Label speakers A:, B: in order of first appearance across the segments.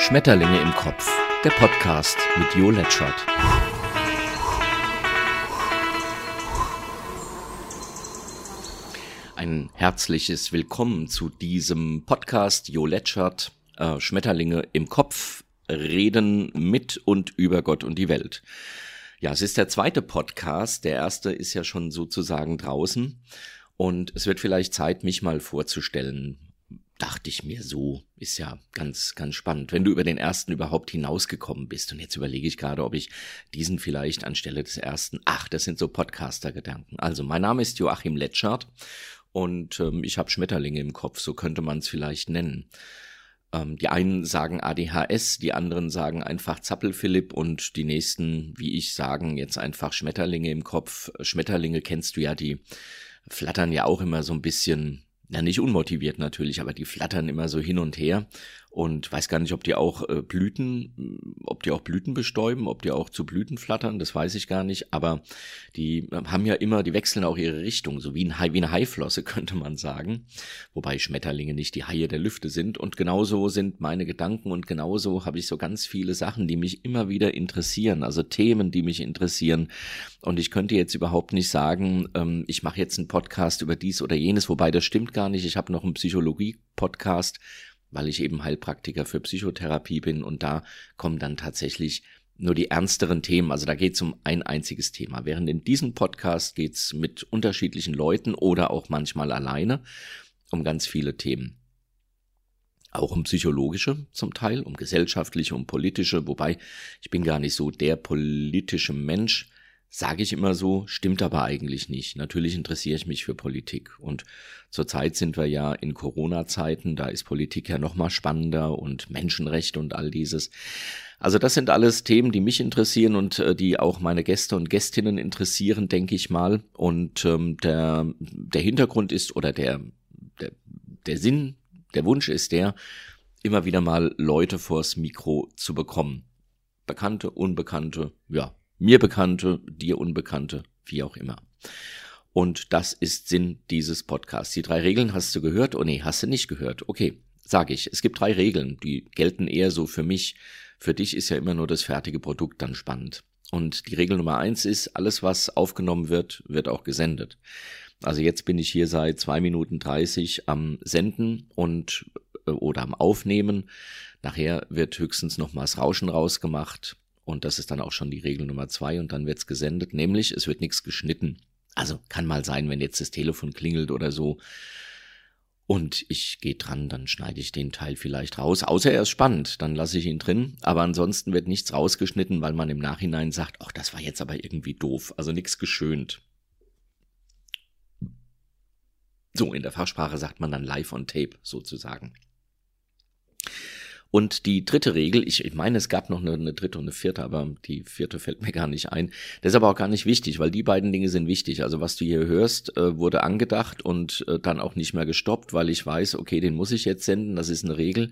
A: Schmetterlinge im Kopf, der Podcast mit Jo Letschert. Ein herzliches Willkommen zu diesem Podcast Jo Letschert, äh, Schmetterlinge im Kopf, reden mit und über Gott und die Welt. Ja, es ist der zweite Podcast. Der erste ist ja schon sozusagen draußen. Und es wird vielleicht Zeit, mich mal vorzustellen. Dachte ich mir so, ist ja ganz, ganz spannend, wenn du über den ersten überhaupt hinausgekommen bist. Und jetzt überlege ich gerade, ob ich diesen vielleicht anstelle des ersten, ach, das sind so Podcaster-Gedanken. Also, mein Name ist Joachim Letschert und ähm, ich habe Schmetterlinge im Kopf, so könnte man es vielleicht nennen. Ähm, die einen sagen ADHS, die anderen sagen einfach Zappelphilipp und die nächsten, wie ich, sagen jetzt einfach Schmetterlinge im Kopf. Schmetterlinge kennst du ja, die flattern ja auch immer so ein bisschen na, nicht unmotiviert natürlich, aber die flattern immer so hin und her und weiß gar nicht, ob die auch äh, Blüten, ob die auch Blüten bestäuben, ob die auch zu Blüten flattern, das weiß ich gar nicht, aber die haben ja immer, die wechseln auch ihre Richtung, so wie, ein Hai, wie eine Haiflosse könnte man sagen, wobei Schmetterlinge nicht die Haie der Lüfte sind. Und genauso sind meine Gedanken und genauso habe ich so ganz viele Sachen, die mich immer wieder interessieren, also Themen, die mich interessieren. Und ich könnte jetzt überhaupt nicht sagen, ähm, ich mache jetzt einen Podcast über dies oder jenes, wobei das stimmt gar nicht, ich habe noch einen Psychologie-Podcast, weil ich eben Heilpraktiker für Psychotherapie bin und da kommen dann tatsächlich nur die ernsteren Themen. Also da geht es um ein einziges Thema. Während in diesem Podcast geht es mit unterschiedlichen Leuten oder auch manchmal alleine um ganz viele Themen. Auch um psychologische zum Teil, um gesellschaftliche, um politische, wobei ich bin gar nicht so der politische Mensch, Sage ich immer so, stimmt aber eigentlich nicht. Natürlich interessiere ich mich für Politik. Und zurzeit sind wir ja in Corona-Zeiten, da ist Politik ja noch mal spannender und Menschenrechte und all dieses. Also das sind alles Themen, die mich interessieren und äh, die auch meine Gäste und Gästinnen interessieren, denke ich mal. Und ähm, der, der Hintergrund ist oder der, der, der Sinn, der Wunsch ist der, immer wieder mal Leute vors Mikro zu bekommen. Bekannte, Unbekannte, ja, mir Bekannte, dir Unbekannte, wie auch immer. Und das ist Sinn dieses Podcasts. Die drei Regeln hast du gehört? Oh nee, hast du nicht gehört. Okay, sage ich. Es gibt drei Regeln, die gelten eher so für mich. Für dich ist ja immer nur das fertige Produkt dann spannend. Und die Regel Nummer eins ist, alles was aufgenommen wird, wird auch gesendet. Also jetzt bin ich hier seit zwei Minuten dreißig am Senden und äh, oder am Aufnehmen. Nachher wird höchstens nochmals Rauschen rausgemacht. Und das ist dann auch schon die Regel Nummer zwei und dann wird's gesendet, nämlich es wird nichts geschnitten. Also kann mal sein, wenn jetzt das Telefon klingelt oder so und ich gehe dran, dann schneide ich den Teil vielleicht raus. Außer er ist spannend, dann lasse ich ihn drin. Aber ansonsten wird nichts rausgeschnitten, weil man im Nachhinein sagt, ach, das war jetzt aber irgendwie doof. Also nichts geschönt. So, in der Fachsprache sagt man dann live on tape sozusagen. Und die dritte Regel, ich, ich meine, es gab noch eine, eine, dritte und eine vierte, aber die vierte fällt mir gar nicht ein. Das ist aber auch gar nicht wichtig, weil die beiden Dinge sind wichtig. Also was du hier hörst, äh, wurde angedacht und äh, dann auch nicht mehr gestoppt, weil ich weiß, okay, den muss ich jetzt senden, das ist eine Regel.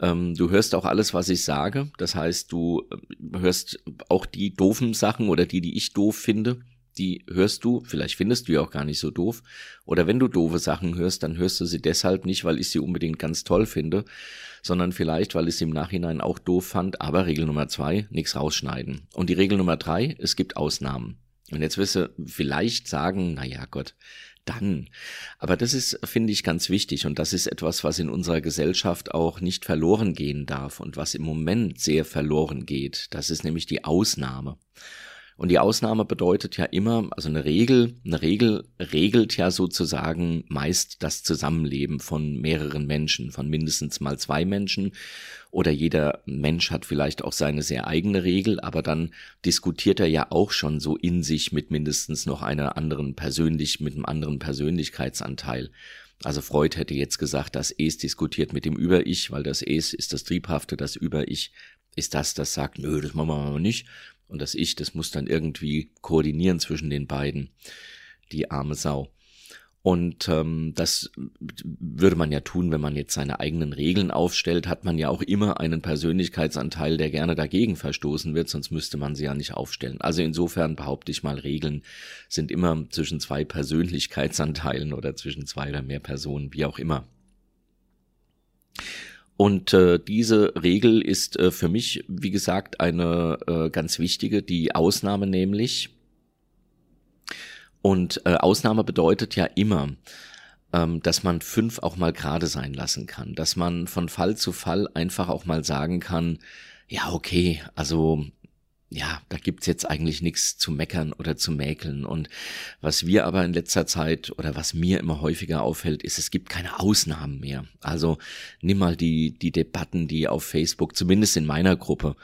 A: Ähm, du hörst auch alles, was ich sage. Das heißt, du äh, hörst auch die doofen Sachen oder die, die ich doof finde die hörst du, vielleicht findest du ja auch gar nicht so doof, oder wenn du doofe Sachen hörst, dann hörst du sie deshalb nicht, weil ich sie unbedingt ganz toll finde, sondern vielleicht, weil ich sie im Nachhinein auch doof fand, aber Regel Nummer zwei, nichts rausschneiden. Und die Regel Nummer drei, es gibt Ausnahmen. Und jetzt wirst du vielleicht sagen, na ja Gott, dann. Aber das ist, finde ich, ganz wichtig und das ist etwas, was in unserer Gesellschaft auch nicht verloren gehen darf und was im Moment sehr verloren geht. Das ist nämlich die Ausnahme. Und die Ausnahme bedeutet ja immer, also eine Regel, eine Regel regelt ja sozusagen meist das Zusammenleben von mehreren Menschen, von mindestens mal zwei Menschen. Oder jeder Mensch hat vielleicht auch seine sehr eigene Regel, aber dann diskutiert er ja auch schon so in sich mit mindestens noch einer anderen persönlich, mit einem anderen Persönlichkeitsanteil. Also Freud hätte jetzt gesagt, das Es diskutiert mit dem Über-Ich, weil das Es ist das Triebhafte, das Über-Ich ist das, das sagt, nö, das machen wir mal nicht. Und das Ich, das muss dann irgendwie koordinieren zwischen den beiden. Die arme Sau. Und ähm, das würde man ja tun, wenn man jetzt seine eigenen Regeln aufstellt, hat man ja auch immer einen Persönlichkeitsanteil, der gerne dagegen verstoßen wird, sonst müsste man sie ja nicht aufstellen. Also insofern behaupte ich mal, Regeln sind immer zwischen zwei Persönlichkeitsanteilen oder zwischen zwei oder mehr Personen, wie auch immer. Und äh, diese Regel ist äh, für mich, wie gesagt, eine äh, ganz wichtige, die Ausnahme nämlich. Und äh, Ausnahme bedeutet ja immer, ähm, dass man fünf auch mal gerade sein lassen kann, dass man von Fall zu Fall einfach auch mal sagen kann, ja, okay, also ja, da gibt's jetzt eigentlich nichts zu meckern oder zu mäkeln. Und was wir aber in letzter Zeit oder was mir immer häufiger auffällt, ist, es gibt keine Ausnahmen mehr. Also nimm mal die, die Debatten, die auf Facebook, zumindest in meiner Gruppe,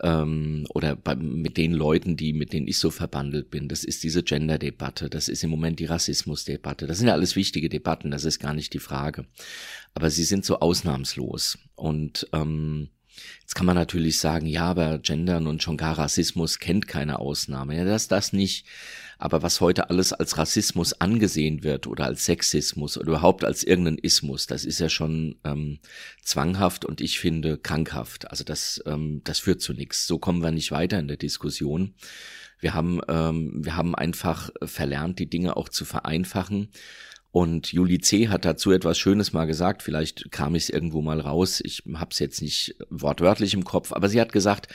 A: ähm, oder bei, mit den Leuten, die, mit denen ich so verbandelt bin. Das ist diese Gender-Debatte, das ist im Moment die Rassismus-Debatte. Das sind ja alles wichtige Debatten, das ist gar nicht die Frage. Aber sie sind so ausnahmslos. Und ähm, Jetzt kann man natürlich sagen, ja, aber Gendern und schon gar Rassismus kennt keine Ausnahme. Ja, das, das nicht. Aber was heute alles als Rassismus angesehen wird oder als Sexismus oder überhaupt als irgendein Ismus, das ist ja schon ähm, zwanghaft und ich finde krankhaft. Also das, ähm, das führt zu nichts. So kommen wir nicht weiter in der Diskussion. Wir haben, ähm, wir haben einfach verlernt, die Dinge auch zu vereinfachen. Und Julie C. hat dazu etwas Schönes mal gesagt, vielleicht kam es irgendwo mal raus, ich habe es jetzt nicht wortwörtlich im Kopf, aber sie hat gesagt,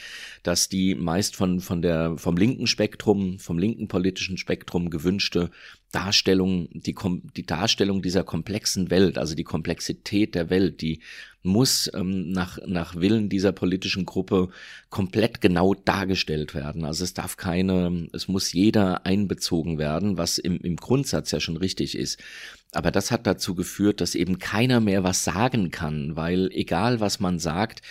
A: dass die meist von, von der, vom linken Spektrum, vom linken politischen Spektrum gewünschte Darstellung, die, die Darstellung dieser komplexen Welt, also die Komplexität der Welt, die muss ähm, nach, nach Willen dieser politischen Gruppe komplett genau dargestellt werden. Also es darf keine, es muss jeder einbezogen werden, was im, im Grundsatz ja schon richtig ist. Aber das hat dazu geführt, dass eben keiner mehr was sagen kann, weil egal was man sagt,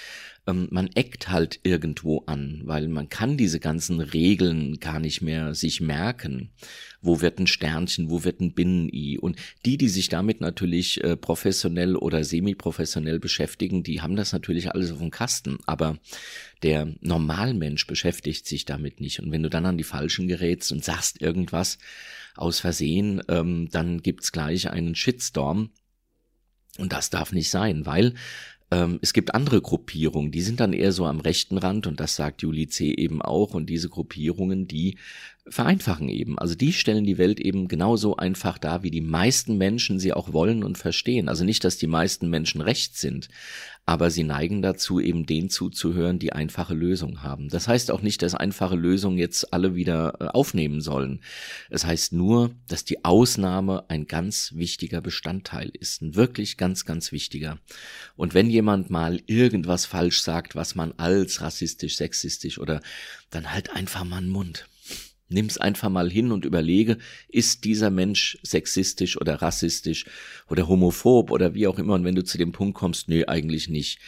A: ähm, man eckt halt irgendwo an, weil man kann diese ganzen Regeln gar nicht mehr sich merken. Wo wird ein Sternchen, wo wird ein Binnen-I? Und die, die sich damit natürlich äh, professionell oder semi-professionell beschäftigen, die haben das natürlich alles auf dem Kasten. Aber der Normalmensch beschäftigt sich damit nicht. Und wenn du dann an die Falschen gerätst und sagst irgendwas aus Versehen, ähm, dann gibt's gleich einen Shitstorm. Und das darf nicht sein, weil ähm, es gibt andere Gruppierungen, die sind dann eher so am rechten Rand und das sagt Julie C. eben auch und diese Gruppierungen, die vereinfachen eben. Also die stellen die Welt eben genauso einfach dar, wie die meisten Menschen sie auch wollen und verstehen. Also nicht, dass die meisten Menschen recht sind, aber sie neigen dazu, eben denen zuzuhören, die einfache Lösungen haben. Das heißt auch nicht, dass einfache Lösungen jetzt alle wieder äh, aufnehmen sollen. Es heißt nur, dass die Ausnahme ein ganz wichtiger Bestandteil ist. Ein wirklich ganz, ganz wichtiger. Und wenn jemand mal irgendwas falsch sagt, was man als rassistisch, sexistisch oder dann halt einfach mal einen Mund. Nimm's einfach mal hin und überlege, ist dieser Mensch sexistisch oder rassistisch oder homophob oder wie auch immer. Und wenn du zu dem Punkt kommst, nö, eigentlich nicht,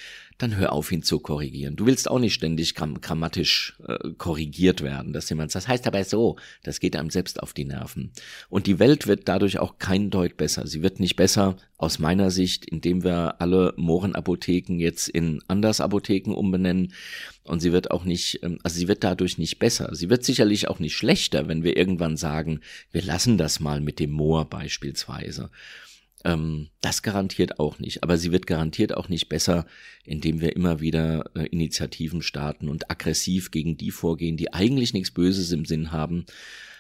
A: dann hör auf, ihn zu korrigieren. Du willst auch nicht ständig gramm grammatisch äh, korrigiert werden, dass jemand sagt, das heißt aber so, das geht einem selbst auf die Nerven. Und die Welt wird dadurch auch kein Deut besser. Sie wird nicht besser aus meiner Sicht, indem wir alle Mohrenapotheken jetzt in Andersapotheken umbenennen. Und sie wird auch nicht, ähm, also sie wird dadurch nicht besser. Sie wird sicherlich auch nicht schlechter, wenn wir irgendwann sagen, wir lassen das mal mit dem Moor beispielsweise. Ähm, das garantiert auch nicht. Aber sie wird garantiert auch nicht besser, indem wir immer wieder äh, Initiativen starten und aggressiv gegen die vorgehen, die eigentlich nichts Böses im Sinn haben,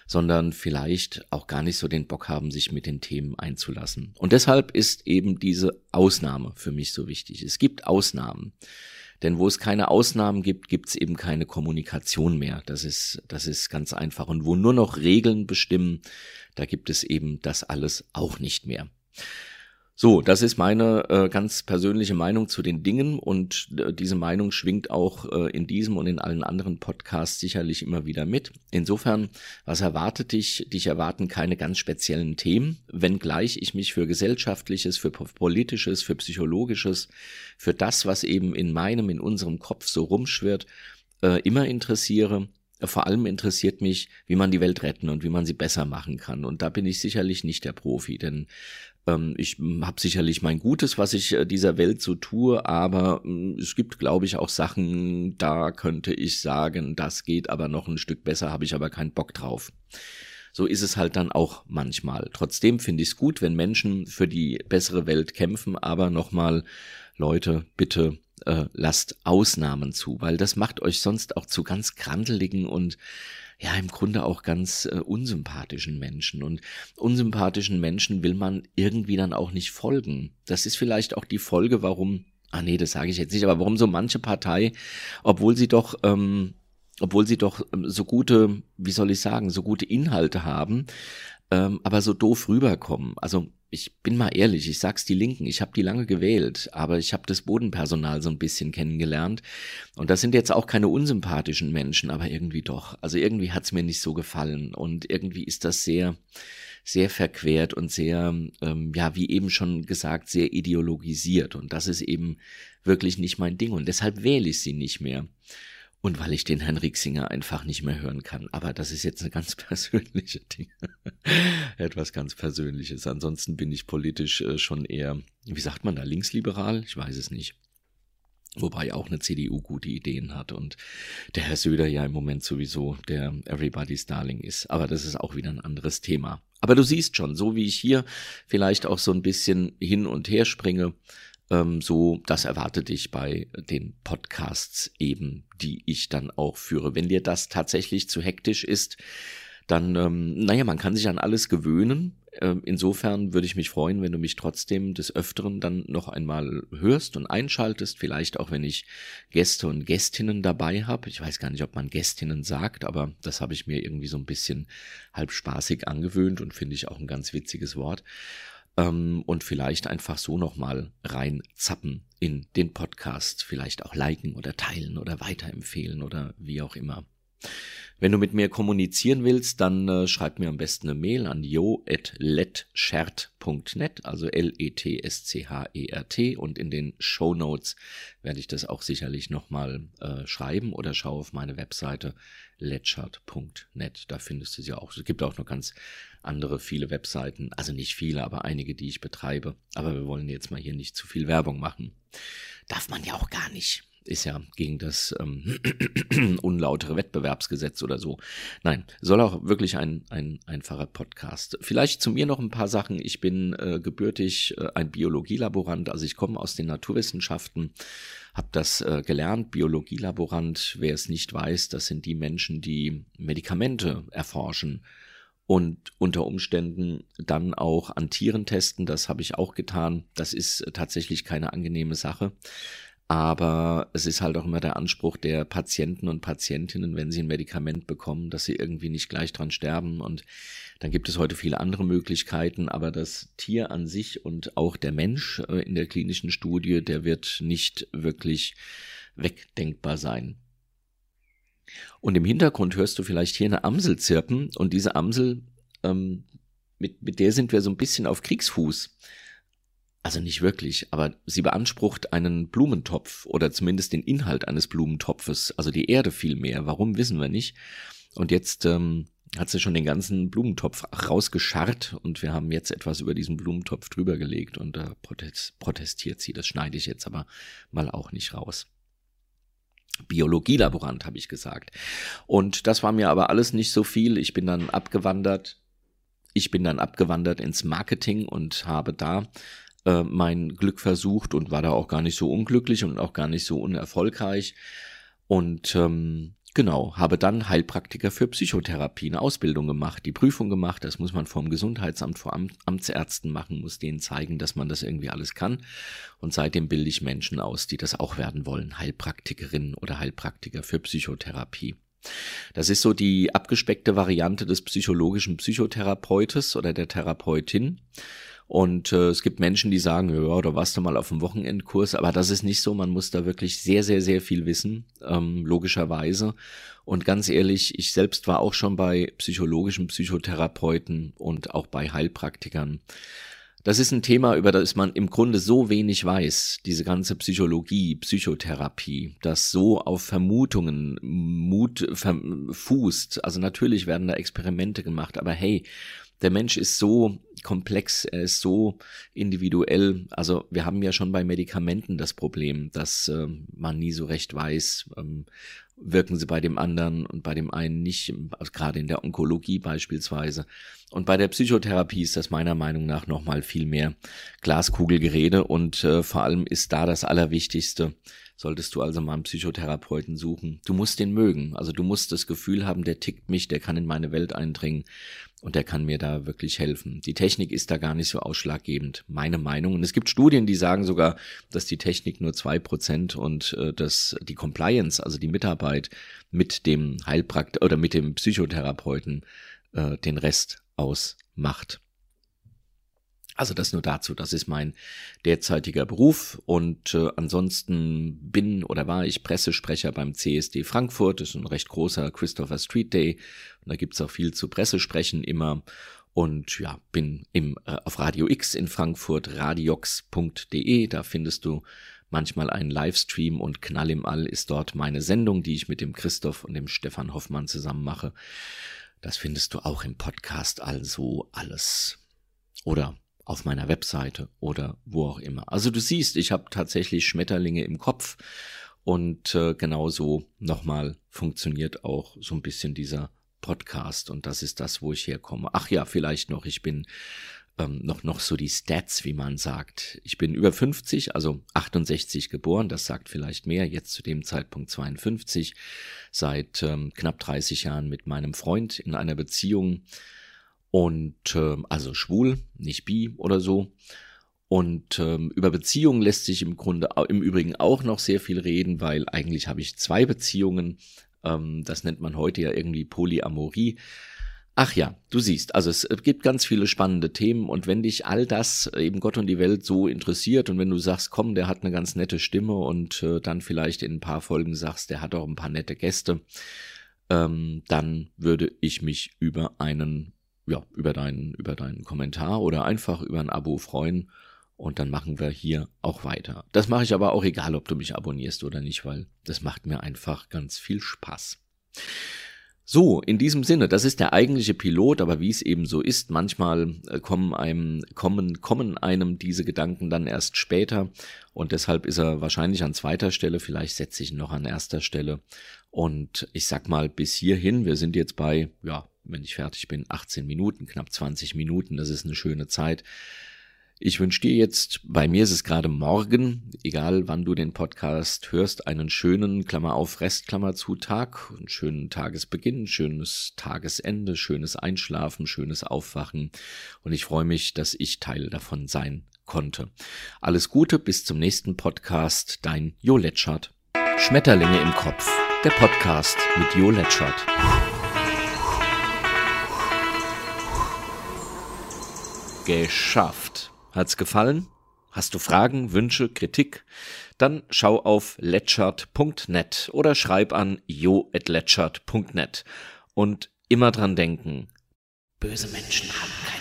A: sondern vielleicht auch gar nicht so den Bock haben, sich mit den Themen einzulassen. Und deshalb ist eben diese Ausnahme für mich so wichtig. Es gibt Ausnahmen. Denn wo es keine Ausnahmen gibt, gibt es eben keine Kommunikation mehr. Das ist, das ist ganz einfach. Und wo nur noch Regeln bestimmen, da gibt es eben das alles auch nicht mehr. So, das ist meine äh, ganz persönliche Meinung zu den Dingen und äh, diese Meinung schwingt auch äh, in diesem und in allen anderen Podcasts sicherlich immer wieder mit. Insofern, was erwartet dich? Dich erwarten keine ganz speziellen Themen, wenngleich ich mich für gesellschaftliches, für politisches, für psychologisches, für das, was eben in meinem, in unserem Kopf so rumschwirrt, äh, immer interessiere vor allem interessiert mich, wie man die Welt retten und wie man sie besser machen kann. Und da bin ich sicherlich nicht der Profi, denn ich habe sicherlich mein Gutes, was ich äh, dieser Welt so tue, aber äh, es gibt, glaube ich, auch Sachen, da könnte ich sagen, das geht aber noch ein Stück besser, habe ich aber keinen Bock drauf. So ist es halt dann auch manchmal. Trotzdem finde ich es gut, wenn Menschen für die bessere Welt kämpfen, aber nochmal, Leute, bitte äh, lasst Ausnahmen zu, weil das macht euch sonst auch zu ganz krandeligen und ja im Grunde auch ganz äh, unsympathischen Menschen. Und unsympathischen Menschen will man irgendwie dann auch nicht folgen. Das ist vielleicht auch die Folge, warum ah nee, das sage ich jetzt nicht, aber warum so manche Partei, obwohl sie doch, ähm, obwohl sie doch ähm, so gute, wie soll ich sagen, so gute Inhalte haben, ähm, aber so doof rüberkommen. Also ich bin mal ehrlich, ich sag's die Linken, ich habe die lange gewählt, aber ich habe das Bodenpersonal so ein bisschen kennengelernt. Und das sind jetzt auch keine unsympathischen Menschen, aber irgendwie doch. Also irgendwie hat's mir nicht so gefallen. Und irgendwie ist das sehr, sehr verquert und sehr, ähm, ja, wie eben schon gesagt, sehr ideologisiert. Und das ist eben wirklich nicht mein Ding. Und deshalb wähle ich sie nicht mehr und weil ich den Herrn Rixinger einfach nicht mehr hören kann. Aber das ist jetzt eine ganz persönliche Ding. Etwas ganz Persönliches. Ansonsten bin ich politisch äh, schon eher, wie sagt man da, linksliberal? Ich weiß es nicht. Wobei auch eine CDU gute Ideen hat und der Herr Söder ja im Moment sowieso der Everybody's Darling ist. Aber das ist auch wieder ein anderes Thema. Aber du siehst schon, so wie ich hier vielleicht auch so ein bisschen hin und her springe, ähm, so, das erwartet dich bei den Podcasts eben, die ich dann auch führe. Wenn dir das tatsächlich zu hektisch ist, dann, ähm, naja, man kann sich an alles gewöhnen. Ähm, insofern würde ich mich freuen, wenn du mich trotzdem des Öfteren dann noch einmal hörst und einschaltest, vielleicht auch wenn ich Gäste und Gästinnen dabei habe. Ich weiß gar nicht, ob man Gästinnen sagt, aber das habe ich mir irgendwie so ein bisschen halb spaßig angewöhnt und finde ich auch ein ganz witziges Wort ähm, und vielleicht einfach so nochmal reinzappen in den Podcast, vielleicht auch liken oder teilen oder weiterempfehlen oder wie auch immer. Wenn du mit mir kommunizieren willst, dann äh, schreib mir am besten eine Mail an jo.letschert.net, also L-E-T-S-C-H-E-R-T und in den Show Notes werde ich das auch sicherlich nochmal äh, schreiben oder schau auf meine Webseite letschert.net, da findest du sie auch. Es gibt auch noch ganz andere viele Webseiten, also nicht viele, aber einige, die ich betreibe, aber wir wollen jetzt mal hier nicht zu viel Werbung machen. Darf man ja auch gar nicht ist ja gegen das ähm, unlautere Wettbewerbsgesetz oder so. Nein, soll auch wirklich ein, ein einfacher Podcast. Vielleicht zu mir noch ein paar Sachen. Ich bin äh, gebürtig äh, ein Biologielaborant, also ich komme aus den Naturwissenschaften, habe das äh, gelernt. Biologielaborant, wer es nicht weiß, das sind die Menschen, die Medikamente erforschen und unter Umständen dann auch an Tieren testen. Das habe ich auch getan. Das ist äh, tatsächlich keine angenehme Sache. Aber es ist halt auch immer der Anspruch der Patienten und Patientinnen, wenn sie ein Medikament bekommen, dass sie irgendwie nicht gleich dran sterben. Und dann gibt es heute viele andere Möglichkeiten. Aber das Tier an sich und auch der Mensch äh, in der klinischen Studie, der wird nicht wirklich wegdenkbar sein. Und im Hintergrund hörst du vielleicht hier eine Amsel zirpen. Und diese Amsel, ähm, mit, mit der sind wir so ein bisschen auf Kriegsfuß also nicht wirklich, aber sie beansprucht einen Blumentopf oder zumindest den Inhalt eines Blumentopfes, also die Erde viel mehr. Warum wissen wir nicht. Und jetzt ähm, hat sie schon den ganzen Blumentopf rausgescharrt und wir haben jetzt etwas über diesen Blumentopf drüber gelegt und da äh, protestiert sie. Das schneide ich jetzt aber mal auch nicht raus. Biologielaborant, habe ich gesagt. Und das war mir aber alles nicht so viel. Ich bin dann abgewandert. Ich bin dann abgewandert ins Marketing und habe da äh, mein Glück versucht und war da auch gar nicht so unglücklich und auch gar nicht so unerfolgreich. Und ähm, genau, habe dann Heilpraktiker für Psychotherapie eine Ausbildung gemacht, die Prüfung gemacht. Das muss man vom Gesundheitsamt vor Am Amtsärzten machen, muss denen zeigen, dass man das irgendwie alles kann. Und seitdem bilde ich Menschen aus, die das auch werden wollen, Heilpraktikerin oder Heilpraktiker für Psychotherapie. Das ist so die abgespeckte Variante des psychologischen Psychotherapeutes oder der Therapeutin. Und äh, es gibt Menschen, die sagen, ja, da warst du mal auf dem Wochenendkurs, aber das ist nicht so. Man muss da wirklich sehr, sehr, sehr viel wissen, ähm, logischerweise. Und ganz ehrlich, ich selbst war auch schon bei psychologischen Psychotherapeuten und auch bei Heilpraktikern. Das ist ein Thema, über das man im Grunde so wenig weiß, diese ganze Psychologie, Psychotherapie, das so auf Vermutungen Mut fußt. Also natürlich werden da Experimente gemacht, aber hey, der Mensch ist so komplex, er ist so individuell. Also wir haben ja schon bei Medikamenten das Problem, dass äh, man nie so recht weiß, ähm, wirken sie bei dem anderen und bei dem einen nicht, also gerade in der Onkologie beispielsweise. Und bei der Psychotherapie ist das meiner Meinung nach nochmal viel mehr Glaskugelgerede und äh, vor allem ist da das Allerwichtigste, solltest du also mal einen Psychotherapeuten suchen. Du musst den mögen. Also du musst das Gefühl haben, der tickt mich, der kann in meine Welt eindringen. Und der kann mir da wirklich helfen. Die Technik ist da gar nicht so ausschlaggebend, meine Meinung. Und es gibt Studien, die sagen sogar, dass die Technik nur zwei Prozent und äh, dass die Compliance, also die Mitarbeit mit dem Heilpraktiker oder mit dem Psychotherapeuten äh, den Rest ausmacht. Also das nur dazu, das ist mein derzeitiger Beruf. Und äh, ansonsten bin oder war ich Pressesprecher beim CSD Frankfurt, das ist ein recht großer Christopher Street Day. Und da gibt's auch viel zu Pressesprechen immer. Und ja, bin im, äh, auf Radio X in Frankfurt, radiox.de, da findest du manchmal einen Livestream und Knall im All ist dort meine Sendung, die ich mit dem Christoph und dem Stefan Hoffmann zusammen mache. Das findest du auch im Podcast, also alles. Oder auf meiner Webseite oder wo auch immer. Also du siehst, ich habe tatsächlich Schmetterlinge im Kopf und äh, genauso nochmal funktioniert auch so ein bisschen dieser Podcast und das ist das, wo ich herkomme. Ach ja, vielleicht noch, ich bin ähm, noch, noch so die Stats, wie man sagt. Ich bin über 50, also 68 geboren, das sagt vielleicht mehr, jetzt zu dem Zeitpunkt 52, seit ähm, knapp 30 Jahren mit meinem Freund in einer Beziehung, und äh, also schwul, nicht bi oder so. Und ähm, über Beziehungen lässt sich im Grunde im Übrigen auch noch sehr viel reden, weil eigentlich habe ich zwei Beziehungen. Ähm, das nennt man heute ja irgendwie Polyamorie. Ach ja, du siehst, also es gibt ganz viele spannende Themen und wenn dich all das eben Gott und die Welt so interessiert und wenn du sagst, komm, der hat eine ganz nette Stimme und äh, dann vielleicht in ein paar Folgen sagst, der hat auch ein paar nette Gäste, ähm, dann würde ich mich über einen ja, über deinen, über deinen Kommentar oder einfach über ein Abo freuen. Und dann machen wir hier auch weiter. Das mache ich aber auch egal, ob du mich abonnierst oder nicht, weil das macht mir einfach ganz viel Spaß. So, in diesem Sinne, das ist der eigentliche Pilot, aber wie es eben so ist, manchmal äh, kommen einem, kommen, kommen einem diese Gedanken dann erst später und deshalb ist er wahrscheinlich an zweiter Stelle, vielleicht setze ich ihn noch an erster Stelle. Und ich sag mal, bis hierhin, wir sind jetzt bei, ja, wenn ich fertig bin, 18 Minuten, knapp 20 Minuten. Das ist eine schöne Zeit. Ich wünsche dir jetzt, bei mir ist es gerade morgen, egal wann du den Podcast hörst, einen schönen, Klammer auf, Rest, Klammer zu Tag, einen schönen Tagesbeginn, schönes Tagesende, schönes Einschlafen, schönes Aufwachen. Und ich freue mich, dass ich Teil davon sein konnte. Alles Gute, bis zum nächsten Podcast, dein Jo Letschert. Schmetterlinge im Kopf, der Podcast mit Jo Letschert. Geschafft. Hat's gefallen? Hast du Fragen, Wünsche, Kritik? Dann schau auf letchert.net oder schreib an jo.letchert.net. Und immer dran denken, böse Menschen haben keine